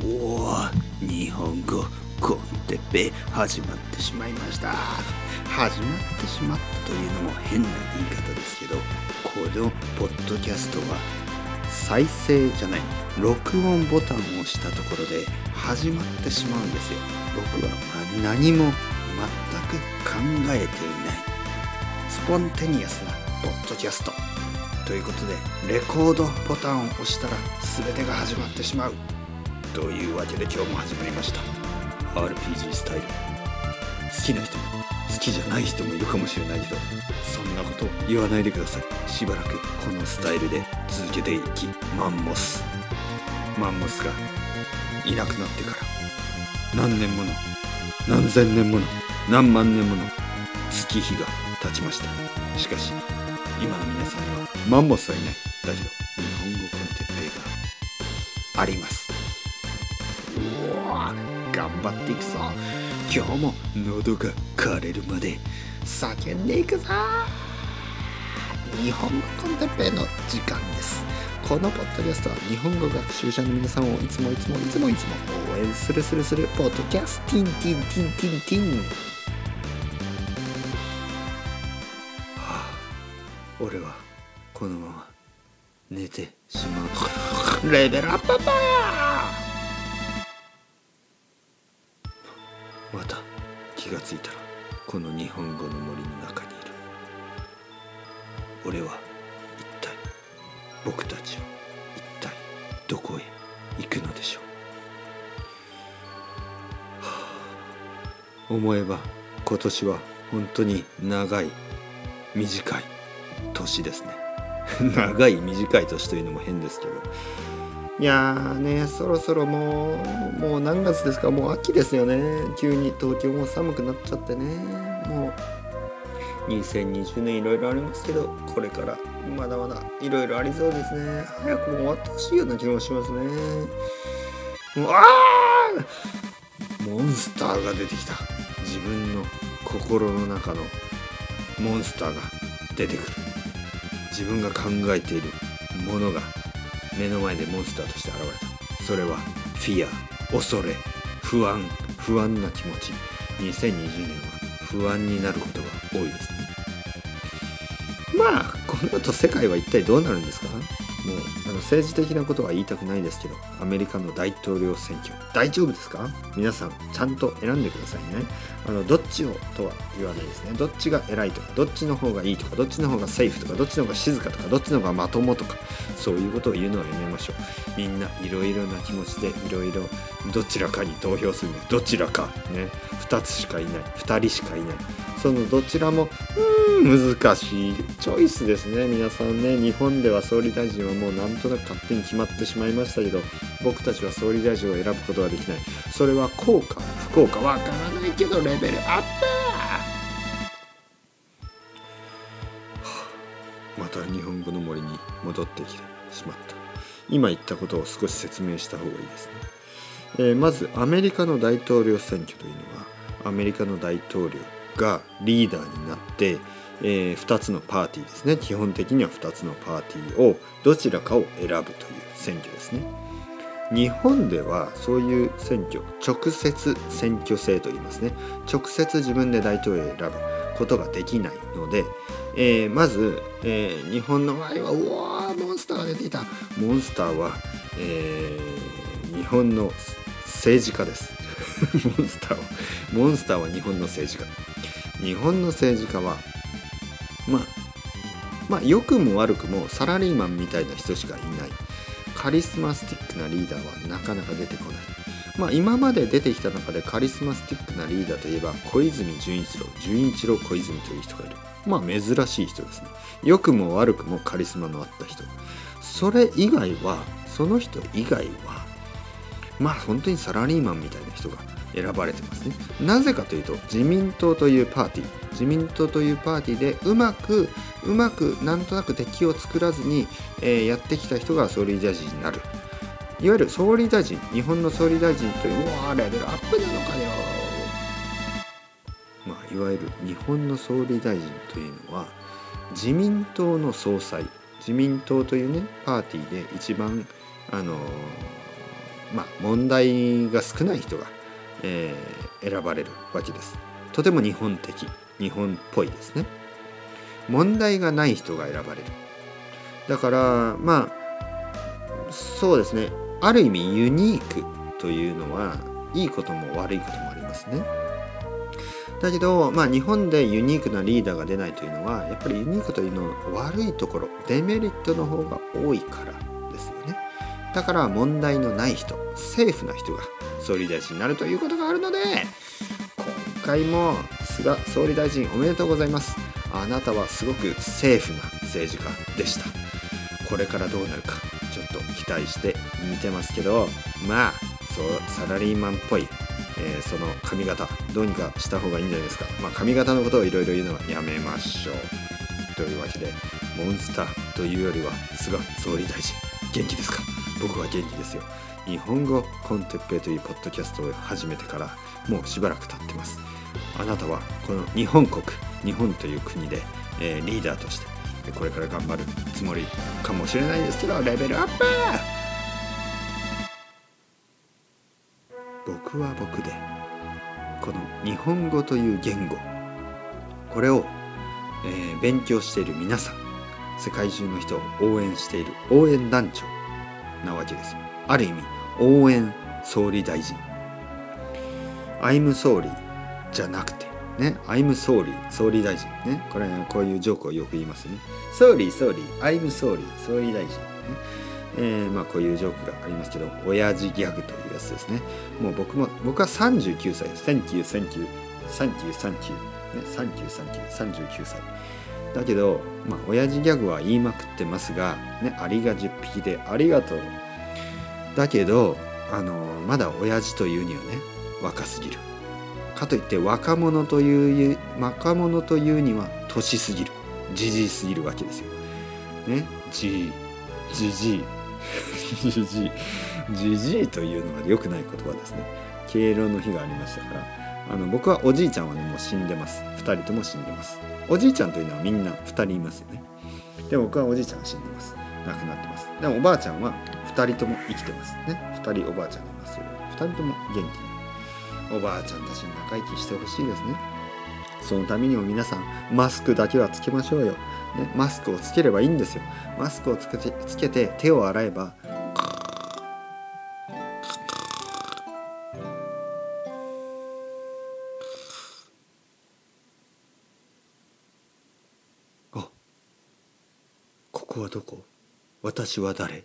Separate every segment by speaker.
Speaker 1: おお日本語コンテペ始まってしまいました。始まってしまったというのも変な言い方ですけどこのポッドキャストは再生じゃない録音ボタンを押したところで始まってしまうんですよ。僕は何も全く考えていない。スポンテニアスなポッドキャスト。ということでレコードボタンを押したら全てが始まってしまう。というわけで今日も始まりました。RPG スタイル。好きな人も好きじゃない人もいるかもしれないけどそんなこと言わないでください。しばらくこのスタイルで続けていきマンモス。マンモスがいなくなってから何年もの何千年もの何万年もの月日が経ちました。しかし今の皆さんにはマンモスはいない。だけど日本語 con Teppei があります。うわ頑張っていくぞ。今日も喉が枯れるまで叫んでいくぞ。日本語 con Teppei の時間です。このポッドキャストは日本語学習者の皆さんをいつもいつもいつもいつも応援するするするポッドキャスティンティンティンティンティンはあ俺はこのまま寝てしまう。レベルアップだまた気がついたらこの日本語の森の中にいる。俺は一体僕たちは一体どこへ行くのでしょう、はあ思えば今年は本当に長い短い年ですね。長い短い年というのも変ですけど。いやーねそろそろもうもう何月ですか？もう秋ですよね。急に東京も寒くなっちゃってね。もう2020年いろいろありますけどこれからまだまだいろいろありそうですね。早くも終わってほしいような気もしますね。うあー！モンスターが出てきた。自分の心の中のモンスターが出てくる。自分が考えているものが目の前でモンスターとして現れた。それはフィア恐れ不安不安な気持ち。2020年は不安になることが多いですね。まあこの後世界は一体どうなるんですか？もうあの政治的なことは言いたくないですけどアメリカの大統領選挙大丈夫ですか？皆さんちゃんと選んでくださいね。あのどっちをとは言わないですね。どっちが偉いとかどっちの方がいいとかどっちの方がセーフとかどっちの方が静かとかどっちの方がまともとかそういうことを言うのはやめましょう。みんないろいろな気持ちでいろいろどちらかに投票するんだよどちらかね。2つしかいない。2人しかいない。そのどちらもうーん難しいチョイスですね。皆さんね日本では総理大臣はもうなんとなく勝手に決まってしまいましたけど僕たちは総理大臣を選ぶことができない。それは効か不効かわからないけどレベルアップまた日本語の森に戻ってきてしまった。今言ったことを少し説明した方がいいですね、えーまずアメリカの大統領選挙というのはアメリカの大統領がリーダーになって、えー2つのパーティーですね。基本的には2つのパーティーをどちらかを選ぶという選挙ですね。日本ではそういう選挙直接選挙制と言いますね。直接自分で大統領を選ぶことができないので、えーまず、えー日本の場合はうわーモンスターが出ていた。モンスターは、えー日本の政治家です。モンスターはモンスターは日本の政治家。日本の政治家はまあまあ良くも悪くもサラリーマンみたいな人しかいない。カリスマスティックなリーダーはなかなか出てこない。まあ今まで出てきた中でカリスマスティックなリーダーといえば小泉純一郎純一郎小泉という人がいる。まあ珍しい人ですね。良くも悪くもカリスマのあった人。それ以外はその人以外はまあ本当にサラリーマンみたいな人が選ばれてますね。なぜかというと自民党というパーティー自民党というパーティーでうまくうまくなんとなく敵を作らずに、えーやってきた人が総理大臣になる。いわゆる総理大臣日本の総理大臣といううわレベルアップなのかよ。まあいわゆる日本の総理大臣というのは自民党の総裁自民党というねパーティーで一番あのーまあ問題が少ない人が、えー、選ばれるわけです。とても日本的日本っぽいですね。問題がない人が選ばれる。だからまあそうですね。ある意味ユニークというのはいいことも悪いこともありますね。だけど、まあ、日本でユニークなリーダーが出ないというのはやっぱりユニークというのは悪いところデメリットの方が多いからですよね。だから問題のない人セーフな人が総理大臣になるということがあるので今回も菅総理大臣おめでとうございます。あなたはすごくセーフな政治家でした。これからどうなるかちょっと期待して見てますけどまあそうサラリーマンっぽいえー、その髪型どうにかした方がいいんじゃないですか、まあ、髪型のことをいろいろ言うのはやめましょう。というわけでモンスターというよりは菅総理大臣。元気ですか？僕は元気ですよ。日本語コンテッペというポッドキャストを始めてからもうしばらく経ってます。あなたはこの日本国日本という国で、えー、リーダーとしてこれから頑張るつもりかもしれないですけどレベルアップ!僕は僕でこの日本語という言語これを、えー、勉強している皆さん世界中の人を応援している応援団長なわけですある意味応援総理大臣。I'm sorry じゃなくてね I'm sorry 総理大臣ね。これこういうジョークをよく言いますね。Sorry sorry I'm sorry 総理大臣ね。えー、まあこういうジョークがありますけど親父ギャグというやつですね。もう僕も僕は39歳です。Thank you thank you thank you thank you ね Thank you thank you 39歳。だけどまあ親父ギャグは言いまくってますがねアリが10匹でありがとう。だけどあのまだ親父というにはね若すぎる。かといって若者という若者というには年すぎる。じじいすぎるわけですよ。ね？じじじい。じじい。じじいというのは良くない言葉ですね。敬老の日がありましたから。あの僕はおじいちゃんはねもう死んでます。2人とも死んでます。おじいちゃんというのはみんな2人いますよね。で僕はおじいちゃんは死んでます。亡くなってます。でもおばあちゃんは2人とも生きてますね。2人おばあちゃんがいますけど2人とも元気。におばあちゃんたちに仲生きしてほしいですね。そのためにも皆さんマスクだけはつけましょうよ。ね、マスクをつければいいんですよ。マスクをつけてつけて手を洗えばあここはどこ？私は誰？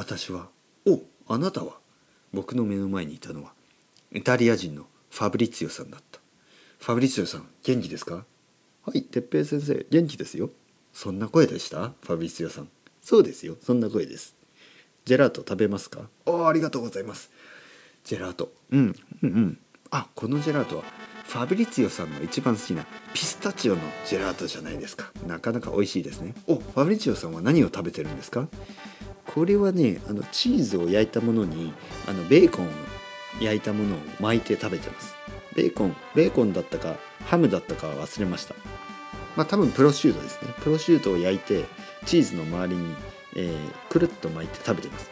Speaker 1: 私はおあなたは僕の目の前にいたのはイタリア人のファブリツィオさんだった。ファブリツィオさん元気ですか？はい哲平先生元気ですよ。そんな声でした？ファビスヨさん。そうですよそんな声です。ジェラート食べますか？おありがとうございます。ジェラート。うんうんうん。あこのジェラートはファブリツィオさんの一番好きなピスタチオのジェラートじゃないですか。なかなか美味しいですね。おファブリツィオさんは何を食べてるんですか？これはねあのチーズを焼いたものにあのベーコンを焼いたものを巻いて食べてます。ベーコンベーコンだったかハムだったかは忘れました。まあ多分プロシュートですね。プロシュートを焼いてチーズの周りに、えー、くるっと巻いて食べてます。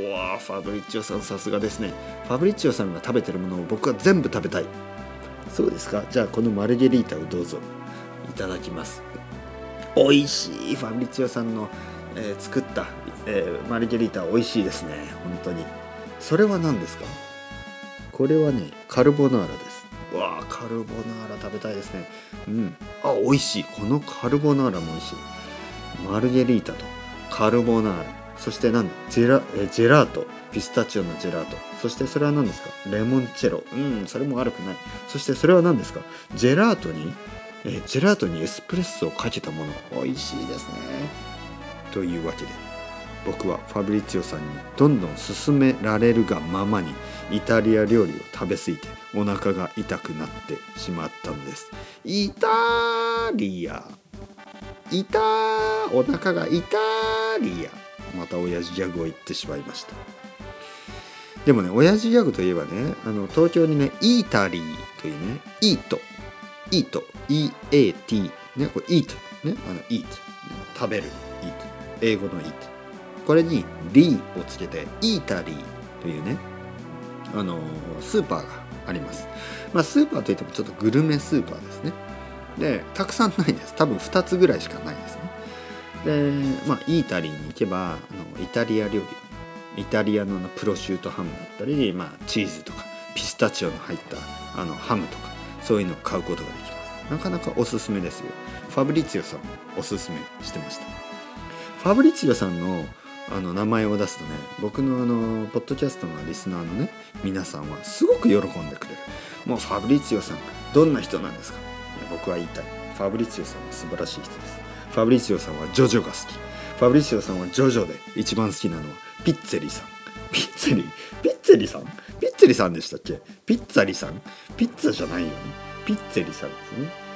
Speaker 1: おわファブリッチオさんさすがですね。ファブリッチオさんが食べてるものを僕は全部食べたい。そうですか？じゃあこのマルゲリータをどうぞ。いただきます。美味しいファブリッチオさんの、えー、作った、えー、マルゲリータ美味しいですね本当に。それは何ですか？これはねカルボナーラです。わあカルボナーラ食べたいですね。うん。あ美味しい。このカルボナーラも美味しい。マルゲリータとカルボナーラ。そして何だジェラえジェラート。ピスタチオのジェラート。そしてそれは何ですか？レモンチェロ。うんそれも悪くない。そしてそれは何ですか？ジェラートにえジェラートにエスプレッソをかけたもの。美味しいですねというわけで僕はファブリツィオさんにどんどん勧められるがままにイタリア料理を食べ過ぎてお腹が痛くなってしまったのです。イタリア。イタお腹がイタリア。また親父ギャグを言ってしまいました。でもね親父ギャグといえばねあの東京にねイータリーというねイート。イート。EAT ねこれイート。ねあのイート。食べる。英語のイートこれに「リー」をつけて「イータリー」というねあのスーパーがあります、まあ、スーパーといってもちょっとグルメスーパーですね。でたくさんないです。多分2つぐらいしかないですね。でまあイータリーに行けばあのイタリア料理。イタリアのプロシュートハムだったり、まあ、チーズとかピスタチオの入ったあのハムとかそういうのを買うことができます。なかなかおすすめですよ。ファブリツィオさんもおすすめしてました。ファブリツィオさんのあの名前を出すとね僕のあのポッドキャストのリスナーのね皆さんはすごく喜んでくれる。もうファブリツィオさんどんな人なんですか？僕は言いたい。ファブリツィオさんは素晴らしい人です。ファブリツィオさんはジョジョが好き。ファブリツィオさんはジョジョで一番好きなのはピッツェリさん。ピッツェリピッツェリさん？ピッツェリさんでしたっけ？ピッツァリさん？ピッツァじゃないよね。ピッツェリさんですね。